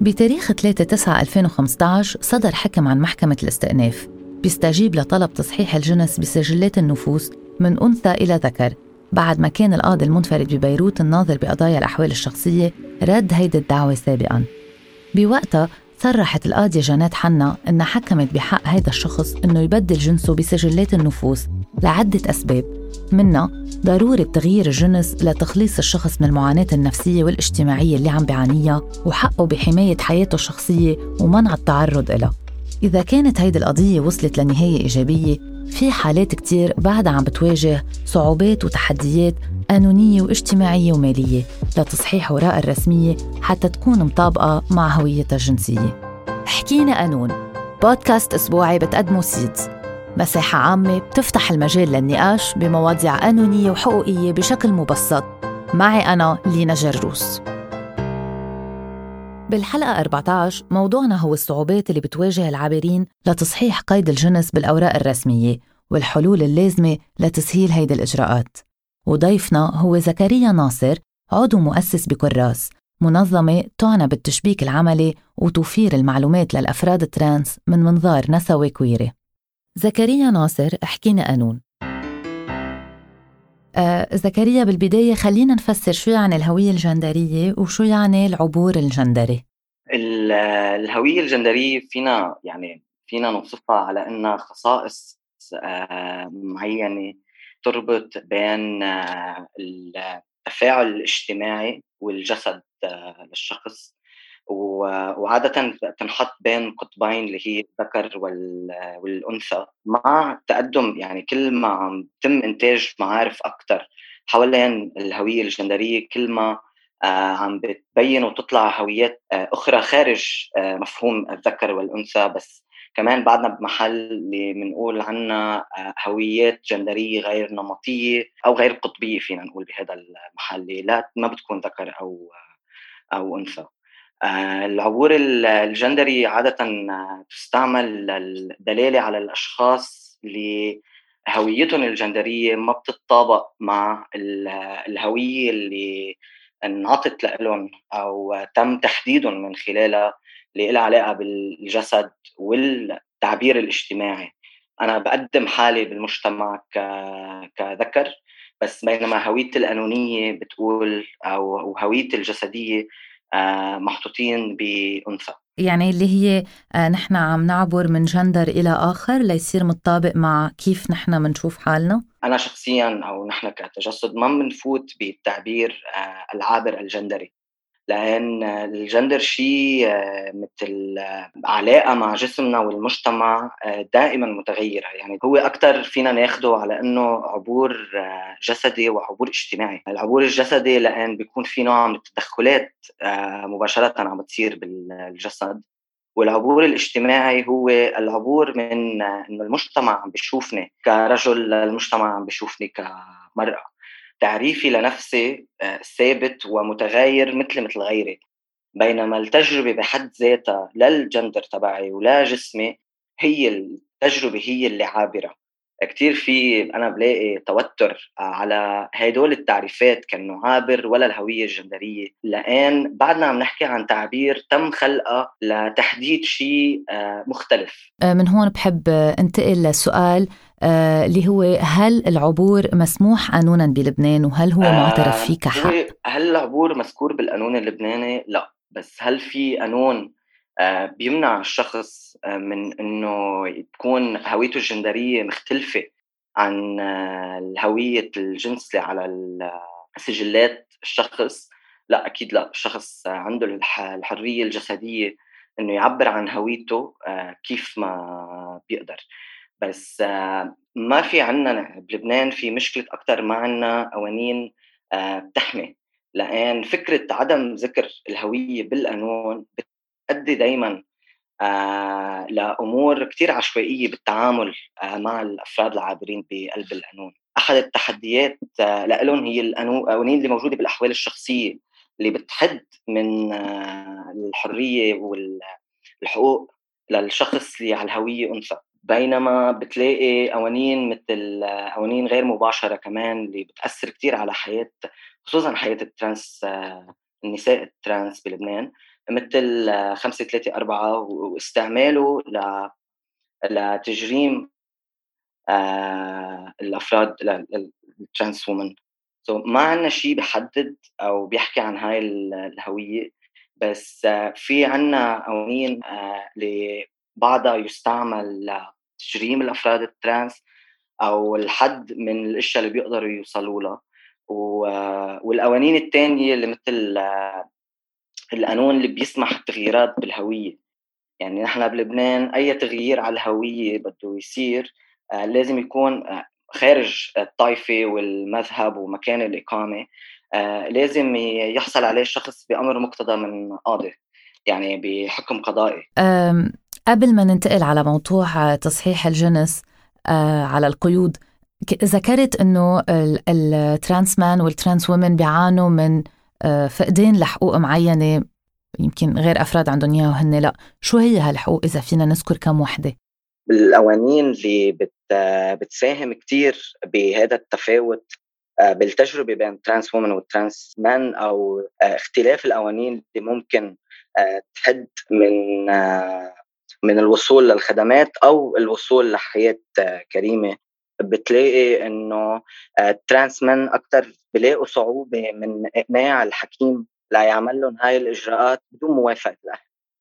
بتاريخ 3 9 2015 صدر حكم عن محكمة الاستئناف بيستجيب لطلب تصحيح الجنس بسجلات النفوس من أنثى إلى ذكر بعد ما كان القاضي المنفرد ببيروت الناظر بقضايا الأحوال الشخصية رد هيدي الدعوة سابقاً. بوقتها صرحت القاضية جانات حنا إنها حكمت بحق هيدا الشخص إنه يبدل جنسه بسجلات النفوس لعدة أسباب. منها ضرورة تغيير الجنس لتخليص الشخص من المعاناة النفسية والاجتماعية اللي عم بيعانيها وحقه بحماية حياته الشخصية ومنع التعرض إلها إذا كانت هيدي القضية وصلت لنهاية إيجابية في حالات كتير بعدها عم بتواجه صعوبات وتحديات قانونية واجتماعية ومالية لتصحيح وراء الرسمية حتى تكون مطابقة مع هويتها الجنسية. حكينا قانون. بودكاست أسبوعي بتقدمه سيدز. مساحة عامة بتفتح المجال للنقاش بمواضيع قانونية وحقوقية بشكل مبسط. معي أنا لينا جروس بالحلقة 14 موضوعنا هو الصعوبات اللي بتواجه العابرين لتصحيح قيد الجنس بالأوراق الرسمية والحلول اللازمة لتسهيل هيدي الإجراءات. وضيفنا هو زكريا ناصر عضو مؤسس بكراس منظمة تعنى بالتشبيك العملي وتوفير المعلومات للأفراد ال trans من منظار نسوي queer ي زكريا ناصر احكينا قانون آه زكريا بالبداية خلينا نفسر شو يعني الهوية الجندرية وشو يعني العبور الجندري. الهوية الجندرية فينا يعني فينا نوصفها على أنها خصائص آه معينة تربط بين آه التفاعل الاجتماعي والجسد آه للشخص. وعادة تنحط بين قطبين اللي هي الذكر والأنثى مع تقدم يعني كل ما عم تم إنتاج معارف أكثر حوالين الهوية الجندرية كل ما آه عم بتبين وتطلع هويات آه أخرى خارج آه مفهوم الذكر والأنثى. بس كمان بعدنا بمحل اللي بنقول عنها آه، هويات جندرية غير نمطية أو غير قطبية فينا نقول بهذا المحل لا ما بتكون ذكر أو أو أنثى. العبور الجندري عادة تستعمل للدلالة على الأشخاص اللي هويتهم الجندرية ما بتتطابق مع الهوية اللي انعطت لهم أو تم تحديدهم من خلالها اللي لها علاقة بالجسد والتعبير الاجتماعي. أنا بقدم حالي بالمجتمع كذكر بس بينما هويتي القانونية بتقول أو هويتي الجسدية آه، محطوطين بأنثى يعني اللي هي آه، نحن عم نعبر من جندر إلى آخر ليصير متطابق مع كيف نحن بنشوف حالنا؟ أنا شخصيا أو نحن كتجسد ما بنفوت بالتعبير آه، العابر الجندري لأن الجندر شيء آه، مثل آه، علاقة مع جسمنا والمجتمع آه، دائما متغيرة. يعني هو أكثر فينا ناخده على إنه عبور جسدي وعبور اجتماعي. العبور الجسدي لأن بيكون في نوع من التدخلات مباشرة عم بتصير بالجسد. والعبور الاجتماعي هو العبور من إنه المجتمع عم بيشوفني كرجل المجتمع عم بيشوفني كمرأة. تعريفي لنفسي آه، ثابت ومتغير مثل مثل غيري. بينما التجربة بحد ذاتها للجندر تبعي ولا جسمي هي التجربة هي اللي عابرة. كتير في أنا بلاقي توتر على هدول التعريفات كأنه عابر ولا الهوية الجندرية. لأن بعدنا عم نحكي عن تعبير تم خلقه لتحديد شيء آه، مختلف. آه، من هون بحب انتقل لسؤال اللي هو هل العبور مسموح قانونا بلبنان وهل هو معترف فيه كحق؟ هل العبور مذكور بالقانون اللبناني؟ لا بس هل في قانون آه، بيمنع الشخص آه، من إنه تكون هويته الجندرية مختلفة عن هويه الجنس اللي على سجلات الشخص لا أكيد لا الشخص عنده الحرية الجسدية إنه يعبر عن هويته كيف ما بيقدر بس ما في عنا بلبنان في مشكلة أكثر ما عنا قوانين بتحمي. لأن فكرة عدم ذكر الهوية بالقانون بتؤدي دايما لأمور كتير عشوائية بالتعامل مع الأفراد العابرين بقلب القانون. أحد التحديات لهم هي القوانين اللي موجودة بالأحوال الشخصية اللي بتحد من الحرية والحقوق للشخص اللي على الهوية أنثى. بينما بتلاقي قوانين مثل قوانين غير مباشرة كمان اللي بتأثر كثير على حياة خصوصا حياة ال trans النساء ال trans بلبنان مثل 5 3 4 واستعماله ل لتجريم آه الأفراد ال trans women. So ما عندنا شيء بيحدد أو بيحكي عن هاي الهوية بس آه في عندنا قوانين آه اللي بعضها يستعمل لتجريم الأفراد الترانس أو الحد من الاشياء اللي بيقدروا يوصلوا لها. والقوانين الثانية اللي مثل آه، القانون اللي بيسمح التغييرات بالهوية. يعني نحن بلبنان أي تغيير على الهوية بده يصير آه، لازم يكون آه، خارج الطائفة والمذهب ومكان الإقامة لازم يحصل عليه الشخص بأمر مقتضى من قاضي. يعني بحكم قضائي. قبل ما ننتقل على موضوع تصحيح الجنس آه، على القيود ذكرت إنه ال trans men وال trans women بيعانوا من آه، فقدان لحقوق معينة يمكن غير أفراد عندهم إياها وهن لا. شو هي هالحقوق إذا فينا نذكر كم وحدة؟ القوانين اللي بت بتساهم كثير بهذا التفاوت آه، بالتجربة بين trans women وال trans men أو اختلاف القوانين اللي ممكن تحد من من الوصول للخدمات أو الوصول لحياة كريمة. بتلاقي إنه ال trans men أكثر بلاقوا صعوبة من إقناع الحكيم ليعمل لهم هاي الإجراءات بدون موافقة الاهل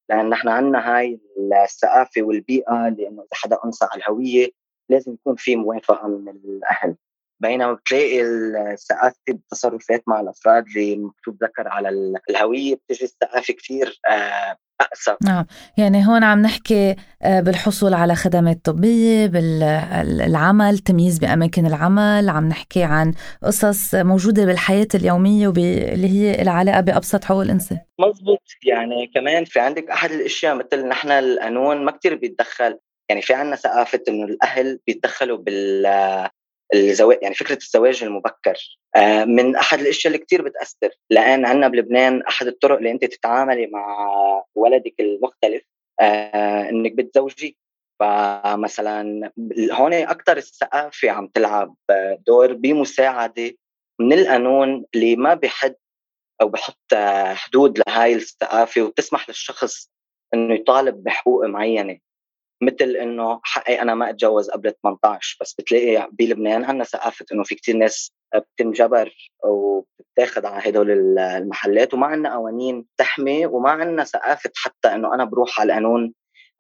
لأن نحن عندنا هاي الثقافة والبيئة لأنه إذا حدا أنثى على الهوية لازم يكون في موافقة من الأهل. بينما بتلاقي الثقافه بالتصرفات مع الأفراد اللي مكتوب ذكر على الهوية بتجي الثقافه كثير آه، أقسى نعم. يعني هون عم نحكي آه، بالحصول على خدمات طبية بالعمل تمييز بأماكن العمل عم نحكي عن قصص موجودة بالحياة اليومية واللي هي العلاقة بأبسط حقوق الإنسان. مزبوط يعني كمان في عندك أحد الأشياء مثل نحن القانون ما كتير بيتدخل يعني في عندنا ثقافة إنه الأهل بيتدخلوا بال الزواج يعني فكرة الزواج المبكر. آه، من أحد الأشياء اللي كثير بتأثر. لأن عندنا بلبنان أحد الطرق اللي أنت تتعاملي مع ولدك المختلف آه، إنك بتزوجيه. فمثلا هون أكثر الثقافة عم تلعب دور بمساعدة من القانون اللي ما بحد أو بحط حدود لهاي الثقافة وبتسمح للشخص إنه يطالب بحقوق معينة. مثل إنه حقي أنا ما أتجوز قبل 18 بس بتلاقي بلبنان عندنا ثقافة إنه في كثير ناس بتنجبر وبتاخذ على هدول المحلات وما عندنا قوانين تحمي وما عندنا ثقافة حتى إنه أنا بروح على القانون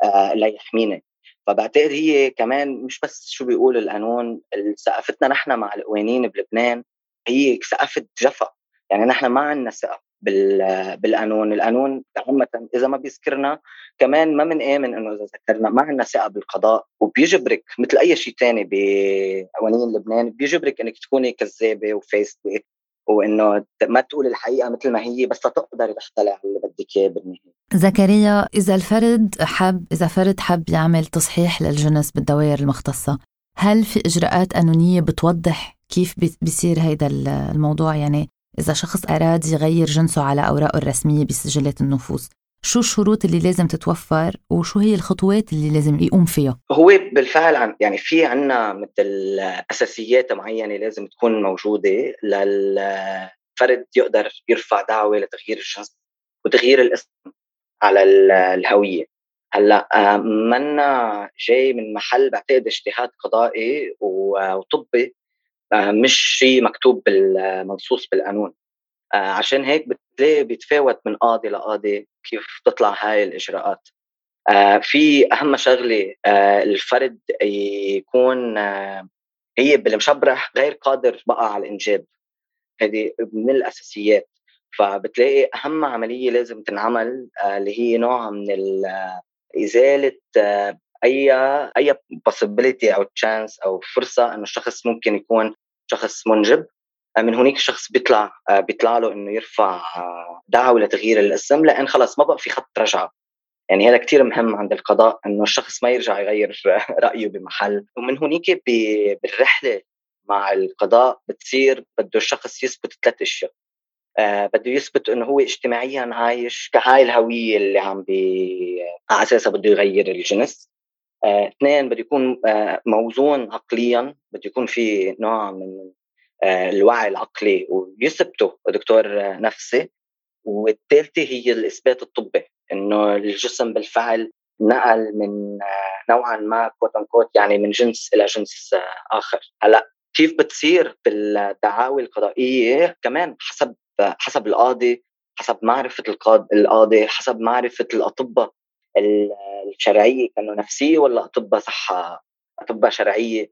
آه ليحميني فبعتقد هي كمان مش بس شو بيقول القانون ثقافتنا نحن مع القوانين بلبنان هي ثقافة جفا. يعني نحن ما عندنا ثقة. بالقانون. القانون عامة إذا ما بيذكرنا كمان ما بنآمن إنه إذا ذكرنا ما عندنا ثقة بالقضاء وبيجبرك مثل أي شيء ثاني بقوانين لبنان بيجبرك إنك تكوني كذابة وفيسبوك وإنه ما تقول الحقيقة مثل ما هي بس تقدري تحتلي على اللي بدك إياه بالنهاية. زكريا إذا الفرد حب إذا فرد حب يعمل تصحيح للجنس بالدوائر المختصة هل في إجراءات قانونيه بتوضح كيف بيصير هيدا الموضوع؟ يعني إذا شخص أراد يغير جنسه على أوراقه الرسمية بسجلات النفوس شو الشروط اللي لازم تتوفر وشو هي الخطوات اللي لازم يقوم فيها؟ هو بالفعل عن يعني في عنا مثل أساسيات معينة لازم تكون موجودة للفرد يقدر يرفع دعوة لتغيير الجنس وتغيير الاسم على الهوية هلأ آه، منا جاي من محل بعتقد اجتهاد قضائي وطبي مش شيء مكتوب بالمنصوص بالقانون. آه، عشان هيك بتلاقي بيتفاوت من قاضي لقاضي كيف تطلع هاي الإجراءات. آه، في أهم شغلة الفرد يكون هي بالمشبرح غير قادر بقى على الإنجاب. هذه من الأساسيات. فبتلاقي أهم عملية لازم تنعمل اللي هي نوع من إزالة أي أي possibility أو تشانس أو فرصة إنه الشخص ممكن يكون شخص منجب. من هناك الشخص بيطلع بيطلع له إنه يرفع دعوة لتغيير الاسم لأن خلص ما بقى في خط رجعة. يعني هذا كثير مهم عند القضاء إنه الشخص ما يرجع يغير رأيه بمحل. ومن هناك بالرحلة مع القضاء بتصير بده الشخص يثبت ثلاث أشياء. آه بده يثبت إنه هو اجتماعيا عايش كهاي الهوية اللي عم بي على أساسها بده يغير الجنس. آه، اثنين بده يكون آه، موزون عقليا بده يكون في نوع من آه، الوعي العقلي ويثبته دكتور نفسي. والثالثة هي الإثبات الطبي إنه الجسم بالفعل نقل من نوعا ما كوت كوت يعني من جنس إلى جنس آخر. هلأ كيف بتصير بالدعاوي القضائية؟ كمان حسب حسب القاضي حسب معرفة القاضي حسب معرفة الأطباء. الشرعيه كانوا نفسيه ولا أطباء صحة أطباء شرعية؟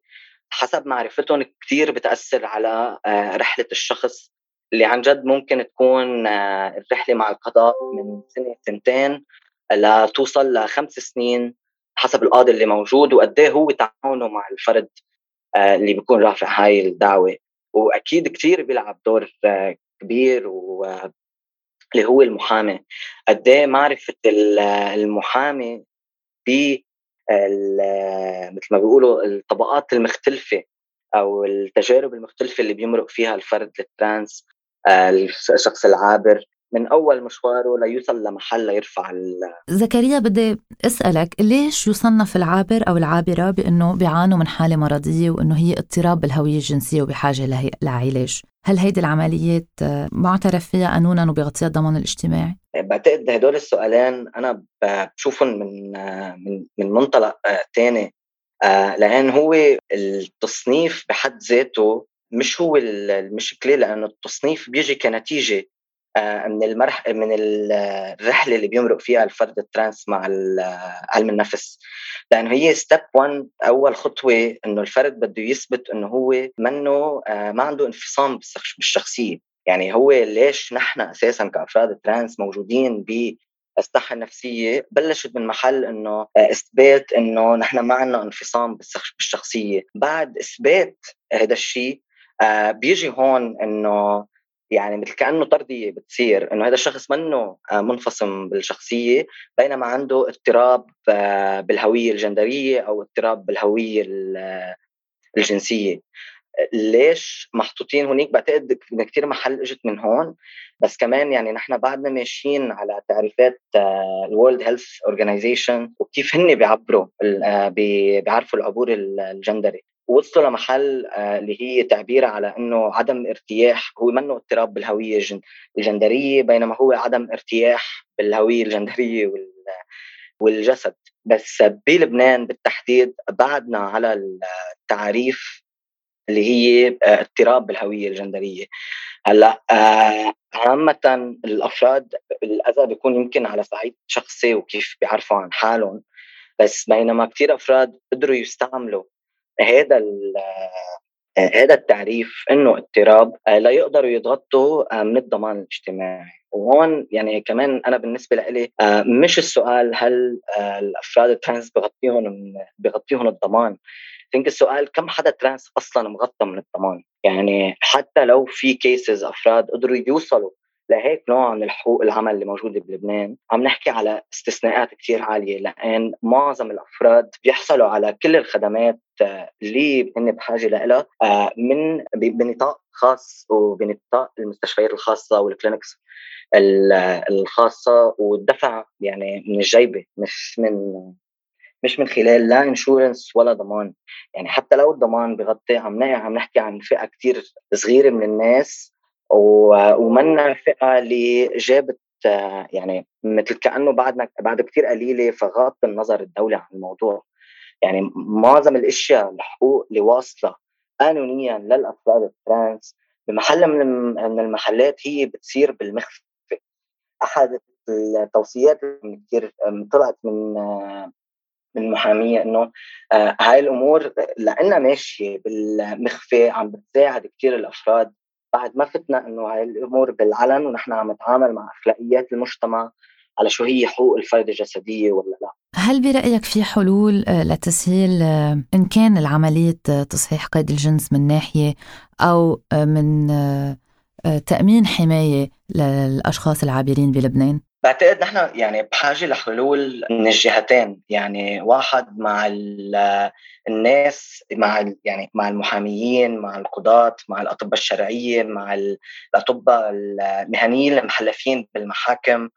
حسب معرفتهم كثير بتأثر على آه، رحلة الشخص. اللي عن جد ممكن تكون آه، الرحلة مع القضاء من سنة سنتين لتوصل لخمس سنين حسب القاضي اللي موجود وقد إيه هو تعاونه مع الفرد آه، اللي بيكون رافع هاي الدعوة. وأكيد كثير بيلعب دور كبير و اللي هو المحامي. قد إيه معرفة المحامي ب مثل ما بيقولوا الطبقات المختلفة أو التجارب المختلفة اللي بيمرق فيها الفرد الترانس آه، الشخص العابر. من أول مشواره ليوصل لمحل ليرفع زكريا بدي أسألك ليش يصنف العابر أو العابرة بأنه بيعانوا من حالة مرضية وأنه هي اضطراب بالهوية الجنسية وبحاجة لعلاج؟ هل هيدي العمليات معترف فيها قانونا وبيغطيها الضمان الاجتماعي؟ بعتقد هدول السؤالين أنا بشوفهم من من من منطلق ثاني آه، لأن هو التصنيف بحد ذاته مش هو المشكلة لأنه التصنيف بيجي كنتيجة آه، من المرح من الرحلة اللي بيمرق فيها الفرد ال trans مع علم النفس. لأنه هي step 1 أول خطوة إنه الفرد بده يثبت إنه هو منه آه، ما عنده انفصام بالشخصية. يعني هو ليش نحن أساسا كأفراد ترانس موجودين ب الصحة النفسية؟ بلشت من محل إنه آه، إثبات إنه نحن ما عندنا انفصام بالشخصية. بعد إثبات هذا الشيء بيجي هون إنه يعني مثل كأنه طرديه بتصير إنه هذا الشخص منه آه، منفصم بالشخصية بينما عنده اضطراب آه، بالهوية الجندرية أو اضطراب بالهوية الجنسية. ليش محطوطين هناك بعتقد كثير محل إجت من هون. بس كمان يعني نحن بعدنا ماشيين على تعريفات ال World Health Organization وكيف هن بيعبروا آه، بيعرفوا العبور الجندري. وصلوا لمحل آه، اللي هي تعبيرها على إنه عدم ارتياح هو منه اضطراب بالهوية الجندرية بينما هو عدم ارتياح بالهوية الجندرية والجسد. بس بلبنان بالتحديد بعدنا على التعريف اللي هي آه، اضطراب بالهوية الجندرية. هلأ آه، عامة الأفراد الاذى بيكون يمكن على صعيد شخصي وكيف بيعرفوا عن حالهم. بس بينما كثير أفراد قدروا يستعملوا هذا هذا التعريف إنه اضطراب آه، لا يقدروا يتغطوا آه، من الضمان الاجتماعي. وهون يعني كمان أنا بالنسبة لي آه، مش السؤال هل الأفراد الترانس بغطيهم بغطيهم الضمان. think السؤال كم حدا trans أصلا مغطى من الضمان؟ يعني حتى لو في cases أفراد قدروا يوصلوا لهيك نوع من الحقوق العمل اللي موجودة بلبنان. عم نحكي على استثناءات كثير عالية لأن معظم الأفراد بيحصلوا على كل الخدمات اللي هن بحاجة لها آه، من بنطاق خاص وبنطاق المستشفيات الخاصة وال clinics الخاصة والدفع يعني من الجيبة مش من مش من خلال لا insurance ولا ضمان. يعني حتى لو الضمان بغطي عم عم نحكي عن فئة كثير صغيرة من الناس ومنا فئة اللي جابت يعني مثل كأنه بعدنا بعد كثير قليلة فغض النظر الدولي عن الموضوع. يعني معظم الأشياء الحقوق اللي واصلة قانونيا للافراد ال trans بمحل من المحلات هي بتصير بالمخفى أحد التوصيات اللي كثير طلعت من من المحاميه إنه آه، هاي الأمور لأنها ماشية بالمخفى عم بتساعد كثير الأفراد بعد ما فتنا إنه هاي الأمور بالعلن ونحن عم نتعامل مع أخلاقيات المجتمع على شو هي حقوق الفرد الجسدية ولا لا. هل برأيك في حلول آه، لتسهيل آه، إن كان العملية آه، تصحيح قيد الجنس من ناحية أو من تأمين حماية للأشخاص العابرين بلبنان؟ بعتقد نحن يعني بحاجة لحلول من الجهتين. يعني واحد مع الناس مع يعني مع المحاميين مع القضاة مع الأطباء الشرعيه مع الأطباء المهنيين المحلفين بالمحاكم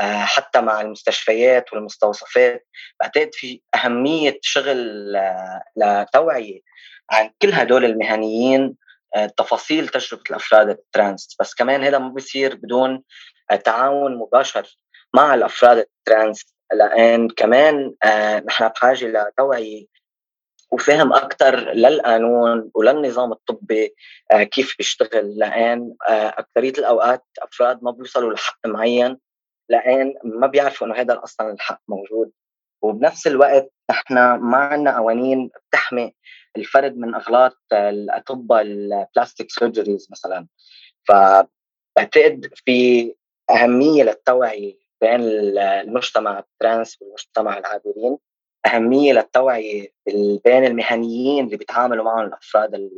آه، حتى مع المستشفيات والمستوصفات. بعتقد في أهمية شغل آه، لتوعية عن كل هدول المهنيين تفاصيل تجربة الأفراد ال trans بس كمان هذا ما بيصير بدون تعاون مباشر مع الأفراد ال trans لأن كمان نحن بحاجة لتوعية وفهم أكثر للقانون وللنظام الطبي كيف بيشتغل. لأن أكثرية الأوقات أفراد ما بيوصلوا لحق معين لأن ما بيعرفوا إنه هذا أصلا الحق موجود. وبنفس الوقت نحن ما عندنا قوانين بتحمي الفرد من أغلاط الأطباء ال plastic surgeries مثلا. فبعتقد في أهمية للتوعية بين المجتمع ال trans والمجتمع العابرين أهمية للتوعية بين المهنيين اللي بيتعاملوا معهم الأفراد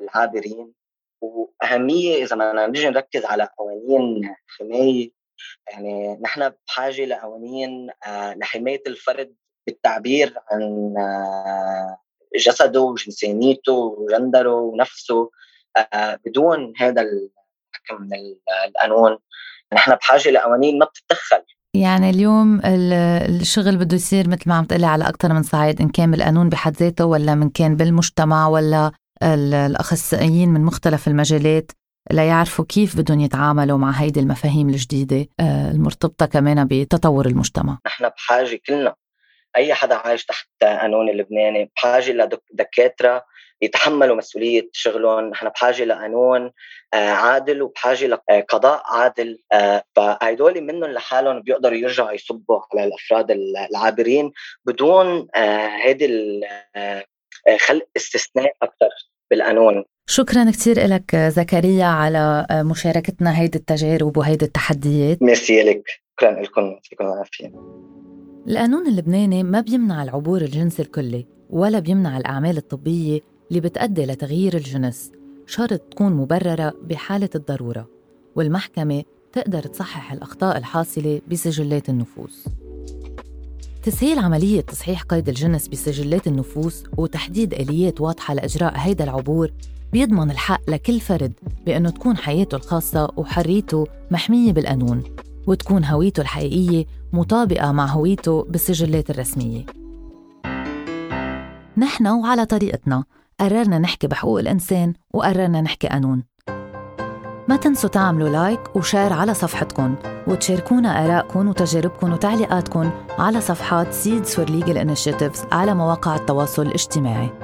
العابرين وأهمية إذا بدنا نجي نركز على قوانين حماية. يعني نحن بحاجة لقوانين آه، لحماية الفرد بالتعبير عن جسده وجنسانيته وجندره ونفسه آه، بدون هذا الحكم من القانون. نحن بحاجة لقوانين ما بتتدخل. يعني اليوم الشغل بده يصير مثل ما عم تقلي على أكثر من صعيد إن كان بالقانون بحد ذاته ولا من كان بالمجتمع ولا الأخصائيين من مختلف المجالات ليعرفوا كيف بدهم يتعاملوا مع هيدي المفاهيم الجديدة آه، المرتبطة كمان بتطور المجتمع. نحن بحاجة كلنا أي حدا عايش تحت قانون اللبناني بحاجة لدكاترة يتحملوا مسؤولية شغلهم. نحن بحاجة لقانون آه، عادل وبحاجة لقضاء عادل. آه، فهيدول منهم لحالهم بيقدروا يرجعوا يصبوا على الأفراد العابرين بدون هيدي خلق استثناء أكثر بالقانون شكرا كثير لك زكريا على مشاركتنا هيدي التجارب وهيدي التحديات. ميرسي لك شكرا لكم. يعطيكم العافية. القانون اللبناني ما بيمنع العبور الجنسي الكلي ولا بيمنع الأعمال الطبية اللي بتأدي لتغيير الجنس شرط تكون مبررة بحالة الضرورة والمحكمة تقدر تصحح الأخطاء الحاصلة بسجلات النفوس. تسهيل عملية تصحيح قيد الجنس بسجلات النفوس وتحديد آليات واضحة لإجراء هيدا العبور بيضمن الحق لكل فرد بأنه تكون حياته الخاصة وحريته محمية بالقانون. وتكون هويته الحقيقية مطابقة مع هويته بالسجلات الرسمية. نحن وعلى طريقتنا قررنا نحكي بحقوق الإنسان وقررنا نحكي قانون. ما تنسوا تعملوا like و share على صفحتكم وتشاركونا آرائكم وتجاربكم وتعليقاتكم على صفحات Seeds for Legal Initiatives على مواقع التواصل الاجتماعي.